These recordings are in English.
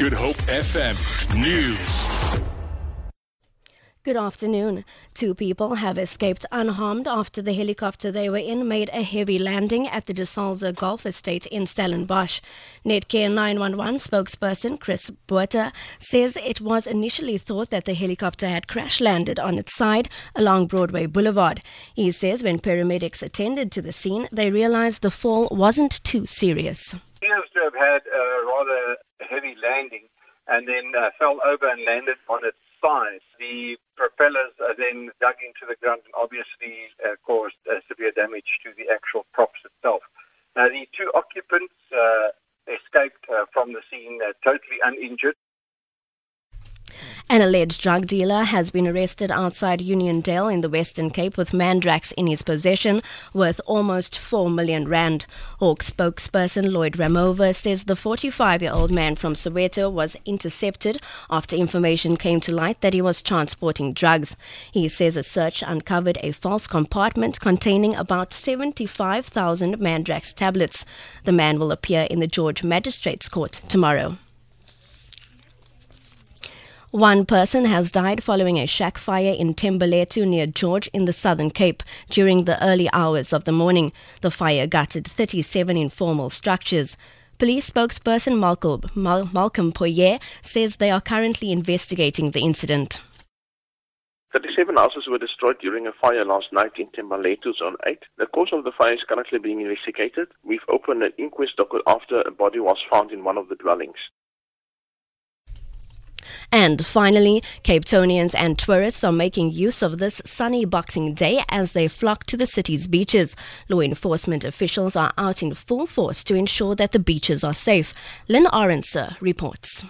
Good Hope FM News. Good afternoon. Two people have escaped unharmed after the helicopter they were in made a heavy landing at the De Zalze Golf Estate in Stellenbosch. Netcare 911 spokesperson Chris Botha says it was initially thought that the helicopter had crash landed on its side along Broadway Boulevard. He says when paramedics attended to the scene, they realized the fall wasn't too serious. He seems to have had a rather heavy landing and then uh, fell over and landed on its side. The propellers are then dug into the ground and obviously uh, caused uh, severe damage to the actual props itself. Now, the two occupants uh, escaped uh, from the scene totally uninjured. An alleged drug dealer has been arrested outside Uniondale in the Western Cape with mandrax in his possession worth almost 4 million rand. Hawk spokesperson Lloyd Ramovha says the 45-year-old man from Soweto was intercepted after information came to light that he was transporting drugs. He says a search uncovered a false compartment containing about 75,000 mandrax tablets. The man will appear in the George Magistrates Court tomorrow. One person has died following a shack fire in Thembalethu near George in the Southern Cape during the early hours of the morning. The fire gutted 37 informal structures. Police spokesperson Malcolm, Mal- Malcolm Pojie says they are currently investigating the incident. 37 houses were destroyed during a fire last night in Thembalethu Zone 8. The cause of the fire is currently being investigated. We've opened an inquest after a body was found in one of the dwellings. And finally, Cape Townians and tourists are making use of this sunny Boxing Day as they flock to the city's beaches. Law enforcement officials are out in full force to ensure that the beaches are safe. Lynn Arenser reports.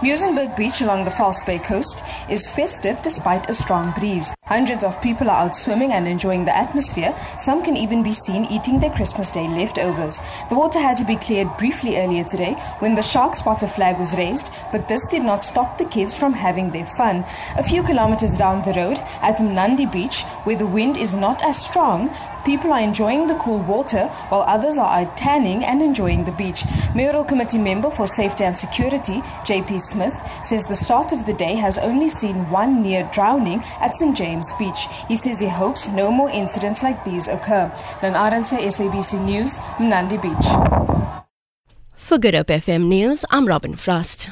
Muizenberg Beach along the False Bay coast is festive despite a strong breeze. Hundreds of people are out swimming and enjoying the atmosphere. Some can even be seen eating their Christmas Day leftovers. The water had to be cleared briefly earlier today when the shark spotter flag was raised, but this did not stop the kids from having their fun. A few kilometers down the road at Mnandi Beach, where the wind is not as strong, people are enjoying the cool water while others are out tanning and enjoying the beach. Mayoral Committee member for Safety and Security, JP Smith, says the start of the day has only seen one near drowning at St. James Beach. He says he hopes no more incidents like these occur. Nan SABC News, Mnandi Beach. For Good Hope FM News, I'm Robin Frost.